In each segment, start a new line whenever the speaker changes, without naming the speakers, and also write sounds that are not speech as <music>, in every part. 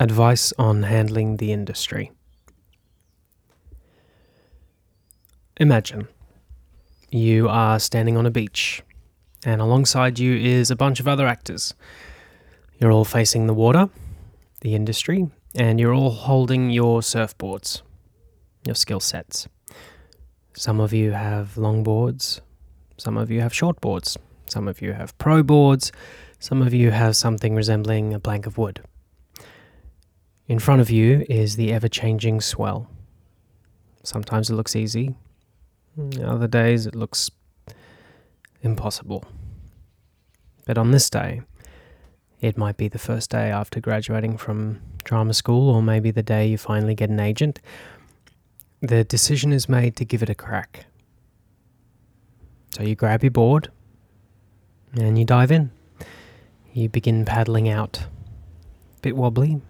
Advice on handling the industry. Imagine you are standing on a beach, and alongside you is a bunch of other actors. You're all facing the water, the industry, and you're all holding your surfboards, your skill sets. Some of you have longboards, some of you have shortboards, some of you have pro boards, some of you have something resembling a plank of wood. In front of you is the ever changing swell. Sometimes it looks easy, other days it looks impossible. But on this day, it might be the first day after graduating from drama school, or maybe the day you finally get an agent. The decision is made to give it a crack. So you grab your board and you dive in. You begin paddling out. Bit wobbly,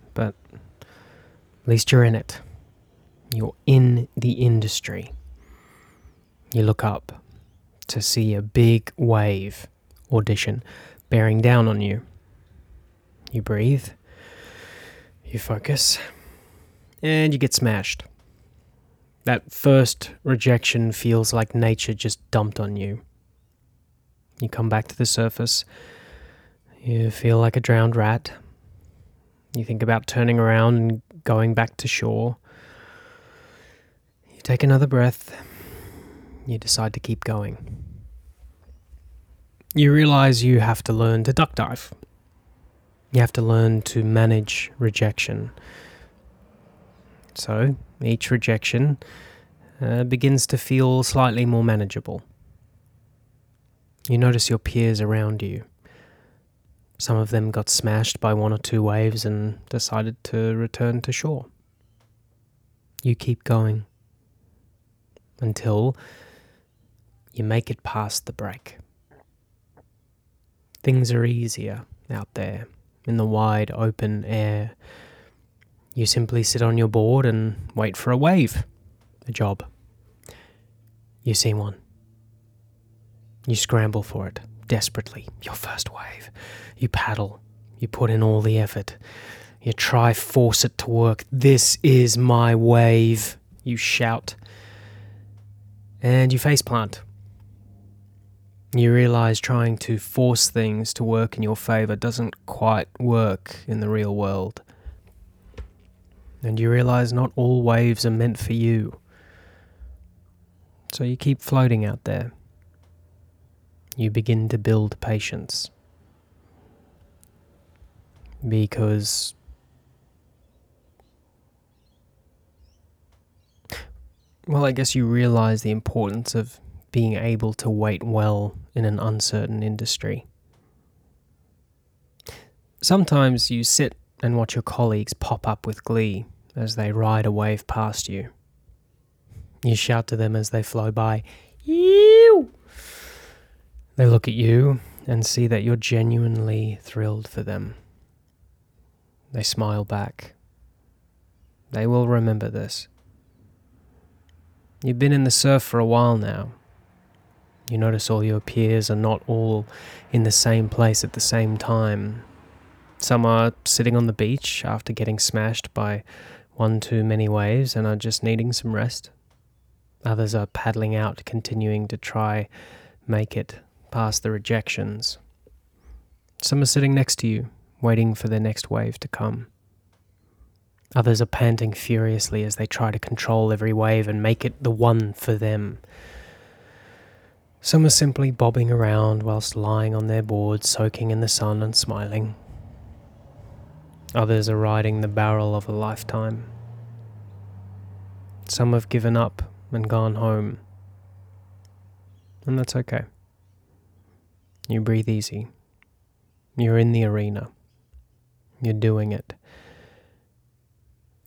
at least you're in it. You're in the industry. You look up to see a big wave audition bearing down on you. You breathe, you focus, and you get smashed. That first rejection feels like nature just dumped on you. You come back to the surface, you feel like a drowned rat. You think about turning around and going back to shore. You take another breath. You decide to keep going. You realize you have to learn to duck dive. You have to learn to manage rejection. So each rejection uh, begins to feel slightly more manageable. You notice your peers around you. Some of them got smashed by one or two waves and decided to return to shore. You keep going until you make it past the break. Things are easier out there in the wide open air. You simply sit on your board and wait for a wave, a job. You see one. You scramble for it desperately. Your first wave. You paddle. You put in all the effort. You try force it to work. This is my wave. You shout. And you face plant. You realize trying to force things to work in your favor doesn't quite work in the real world. And you realize not all waves are meant for you. So you keep floating out there you begin to build patience. Because well, I guess you realize the importance of being able to wait well in an uncertain industry. Sometimes you sit and watch your colleagues pop up with glee as they ride a wave past you. You shout to them as they flow by, Ew! They look at you and see that you're genuinely thrilled for them. They smile back. They will remember this. You've been in the surf for a while now. You notice all your peers are not all in the same place at the same time. Some are sitting on the beach after getting smashed by one too many waves and are just needing some rest. Others are paddling out, continuing to try make it past the rejections. Some are sitting next to you, waiting for their next wave to come. Others are panting furiously as they try to control every wave and make it the one for them. Some are simply bobbing around whilst lying on their boards, soaking in the sun and smiling. Others are riding the barrel of a lifetime. Some have given up and gone home. And that's okay. You breathe easy. You're in the arena. You're doing it.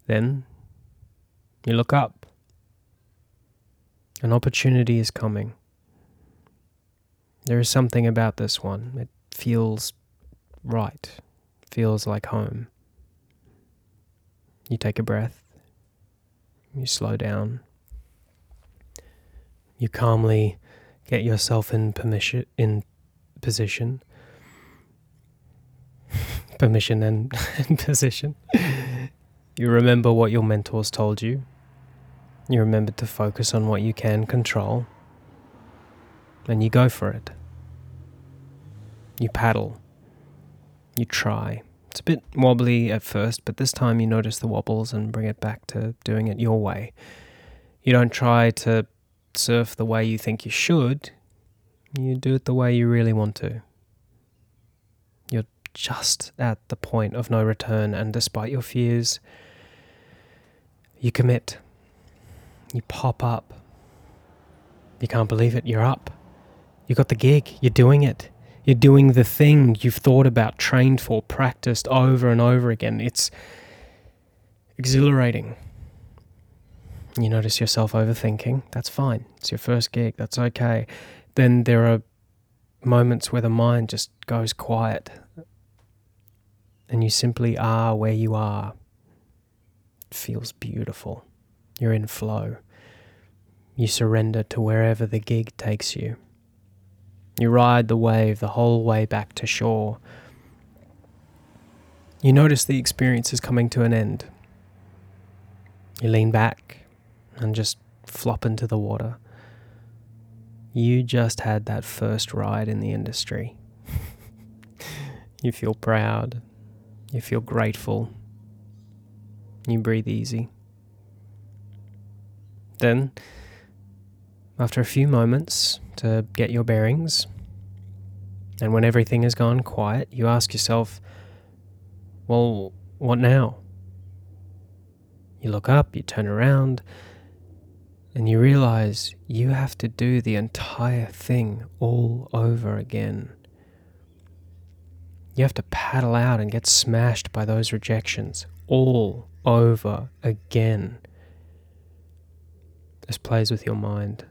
Then you look up. An opportunity is coming. There is something about this one. It feels right, feels like home. You take a breath. You slow down. You calmly get yourself in permission in position. <laughs> Permission and, and <laughs> position. You remember what your mentors told you. You remember to focus on what you can control. And you go for it. You paddle. You try. It's a bit wobbly at first, but this time you notice the wobbles and bring it back to doing it your way. You don't try to surf the way you think you should, you do it the way you really want to. You're just at the point of no return, and despite your fears, you commit. You pop up. You can't believe it, you're up. You got the gig, you're doing it. You're doing the thing you've thought about, trained for, practiced over and over again. It's exhilarating. You notice yourself overthinking. That's fine. It's your first gig. That's okay. Then there are moments where the mind just goes quiet and you simply are where you are. It feels beautiful. You're in flow. You surrender to wherever the gig takes you. You ride the wave the whole way back to shore. You notice the experience is coming to an end. You lean back and just flop into the water. You just had that first ride in the industry. you feel proud. You feel grateful. You breathe easy. Then, after a few moments to get your bearings, and when everything has gone quiet, you ask yourself, well, what now? You look up, you turn around, and you realize you have to do the entire thing all over again. You have to paddle out and get smashed by those rejections all over again. This plays with your mind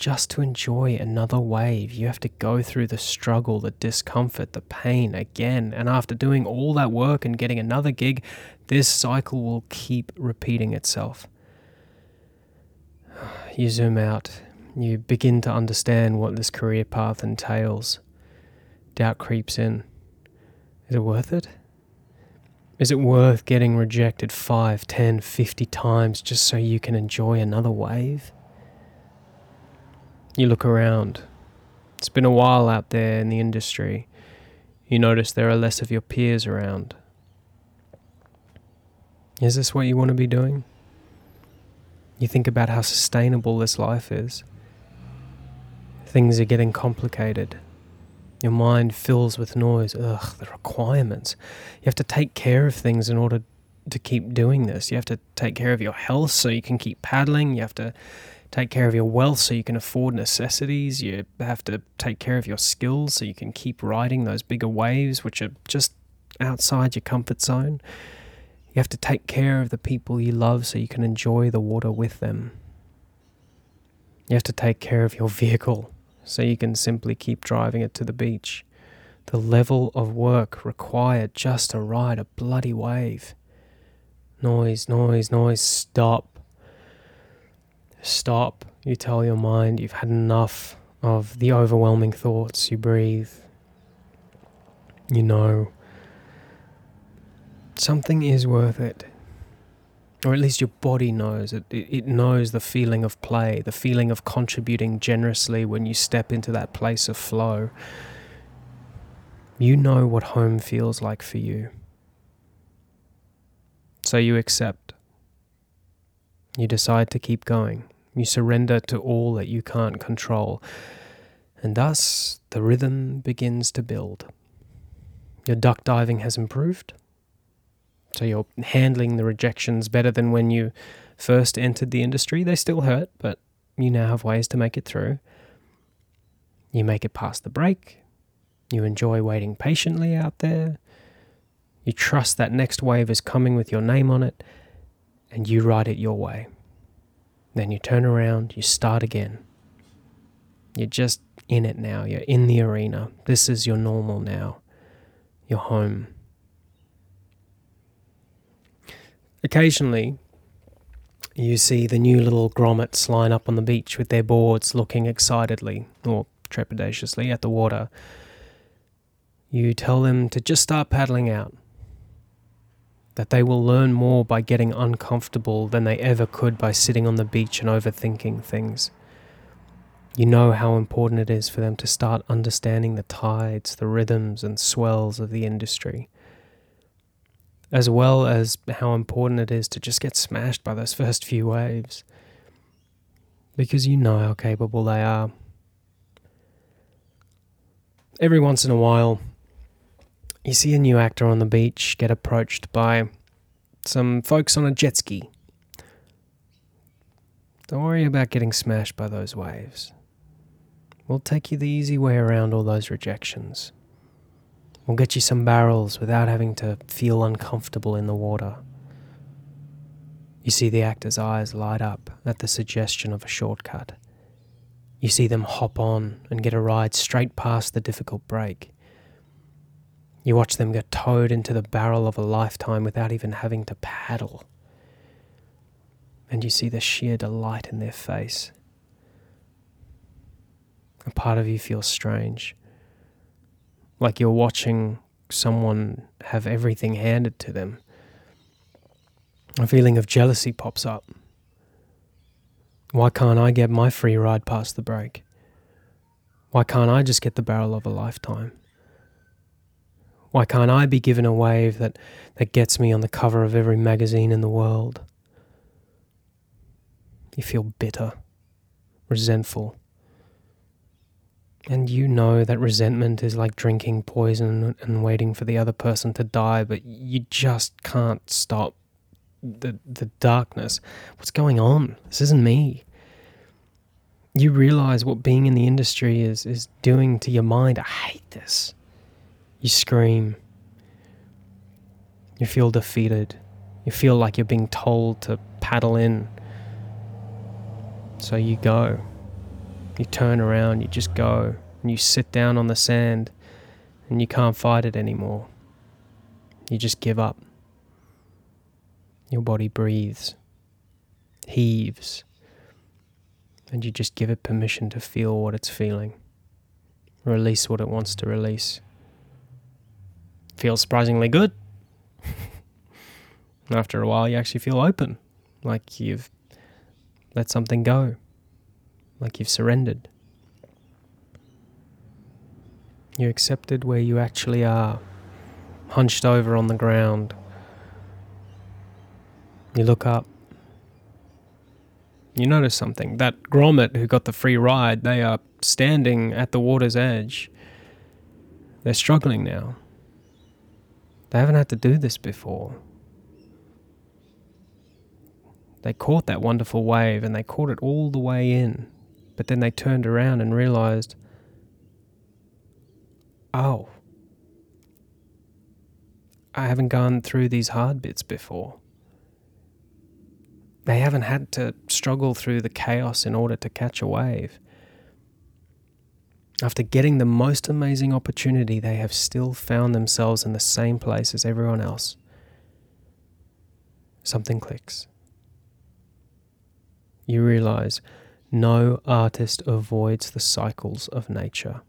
just to enjoy another wave, you have to go through the struggle, the discomfort, the pain again. And after doing all that work and getting another gig, this cycle will keep repeating itself. You zoom out, you begin to understand what this career path entails. Doubt creeps in. Is it worth it? Is it worth getting rejected 5, 10, 50 times just so you can enjoy another wave? You look around. It's been a while out there in the industry. You notice there are less of your peers around. Is this what you want to be doing? You think about how sustainable this life is. Things are getting complicated. Your mind fills with noise. Ugh, the requirements. You have to take care of things in order to keep doing this. You have to take care of your health so you can keep paddling. You have to take care of your wealth so you can afford necessities. You have to take care of your skills so you can keep riding those bigger waves, which are just outside your comfort zone. You have to take care of the people you love so you can enjoy the water with them. You have to take care of your vehicle so you can simply keep driving it to the beach. The level of work required just to ride a bloody wave. Noise, noise, noise, stop Stop. You tell your mind you've had enough of the overwhelming thoughts. You breathe. You know something is worth it. Or at least your body knows it. It knows the feeling of play, the feeling of contributing generously when you step into that place of flow. You know what home feels like for you. So you accept. You decide to keep going. You surrender to all that you can't control. And thus, the rhythm begins to build. Your duck diving has improved. So you're handling the rejections better than when you first entered the industry. They still hurt, but you now have ways to make it through. You make it past the break. You enjoy waiting patiently out there. You trust that next wave is coming with your name on it, and you ride it your way. Then you turn around, you start again. You're just in it now. You're in the arena. This is your normal now. Your home. Occasionally, you see the new little grommets line up on the beach with their boards looking excitedly or trepidatiously at the water. You tell them to just start paddling out. that they will learn more by getting uncomfortable than they ever could by sitting on the beach and overthinking things. You know how important it is for them to start understanding the tides, the rhythms, and swells of the industry, as well as how important it is to just get smashed by those first few waves. Because you know how capable they are. Every once in a while, you see a new actor on the beach get approached by some folks on a jet ski. Don't worry about getting smashed by those waves. We'll take you the easy way around all those rejections. We'll get you some barrels without having to feel uncomfortable in the water. You see the actor's eyes light up at the suggestion of a shortcut. You see them hop on and get a ride straight past the difficult break. You watch them get towed into the barrel of a lifetime without even having to paddle. And you see the sheer delight in their face a part of you feels strange. Like you're watching someone have everything handed to them. A feeling of jealousy pops up. Why can't I get my free ride past the break? Why can't I just get the barrel of a lifetime? Why can't I be given a wave that, that gets me on the cover of every magazine in the world? You feel bitter, resentful, and you know that resentment is like drinking poison and waiting for the other person to die, but you just can't stop the the darkness. What's going on? This isn't me. You realize what being in the industry is is doing to your mind. I hate this. You scream. You feel defeated. You feel like you're being told to paddle in. So you go. You turn around, you just go, and you sit down on the sand, and you can't fight it anymore. You just give up. Your body breathes, heaves, and you just give it permission to feel what it's feeling, release what it wants to release. Feels surprisingly good. <laughs> After a while, you actually feel open, like you've let something go like you've surrendered. You accepted where you actually are, hunched over on the ground. You look up. You notice something. That grommet who got the free ride, they are standing at the water's edge. They're struggling now. They haven't had to do this before. They caught that wonderful wave and they caught it all the way in. But then they turned around and realized, oh, I haven't gone through these hard bits before. They haven't had to struggle through the chaos in order to catch a wave. After getting the most amazing opportunity, they have still found themselves in the same place as everyone else. Something clicks. You realize no artist avoids the cycles of nature.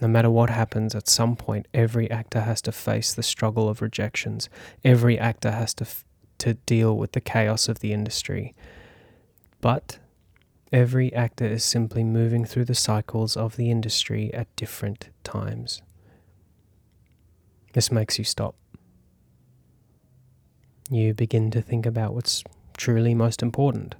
No matter what happens, at some point, every actor has to face the struggle of rejections. Every actor has to, f- to deal with the chaos of the industry. But every actor is simply moving through the cycles of the industry at different times. This makes you stop. You begin to think about what's truly most important?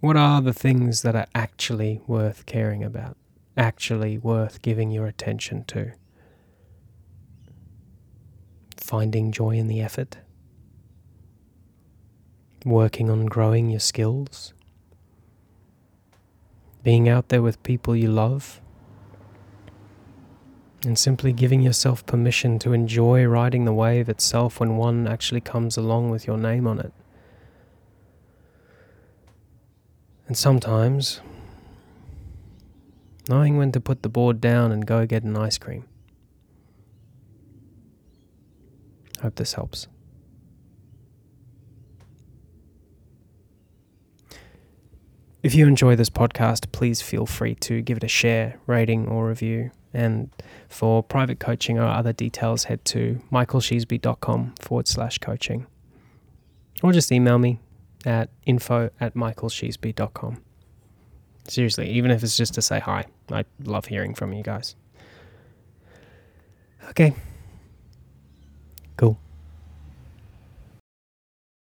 What are the things that are actually worth caring about, actually worth giving your attention to? Finding joy in the effort, working on growing your skills, being out there with people you love and simply giving yourself permission to enjoy riding the wave itself when one actually comes along with your name on it. And sometimes, knowing when to put the board down and go get an ice cream. I hope this helps. If you enjoy this podcast, please feel free to give it a share, rating, or review. And for private coaching or other details, head to michaelsheasby.com forward slash coaching. Or just email me at info at michaelsheasby.com. Seriously, even if it's just to say hi, I love hearing from you guys. Okay,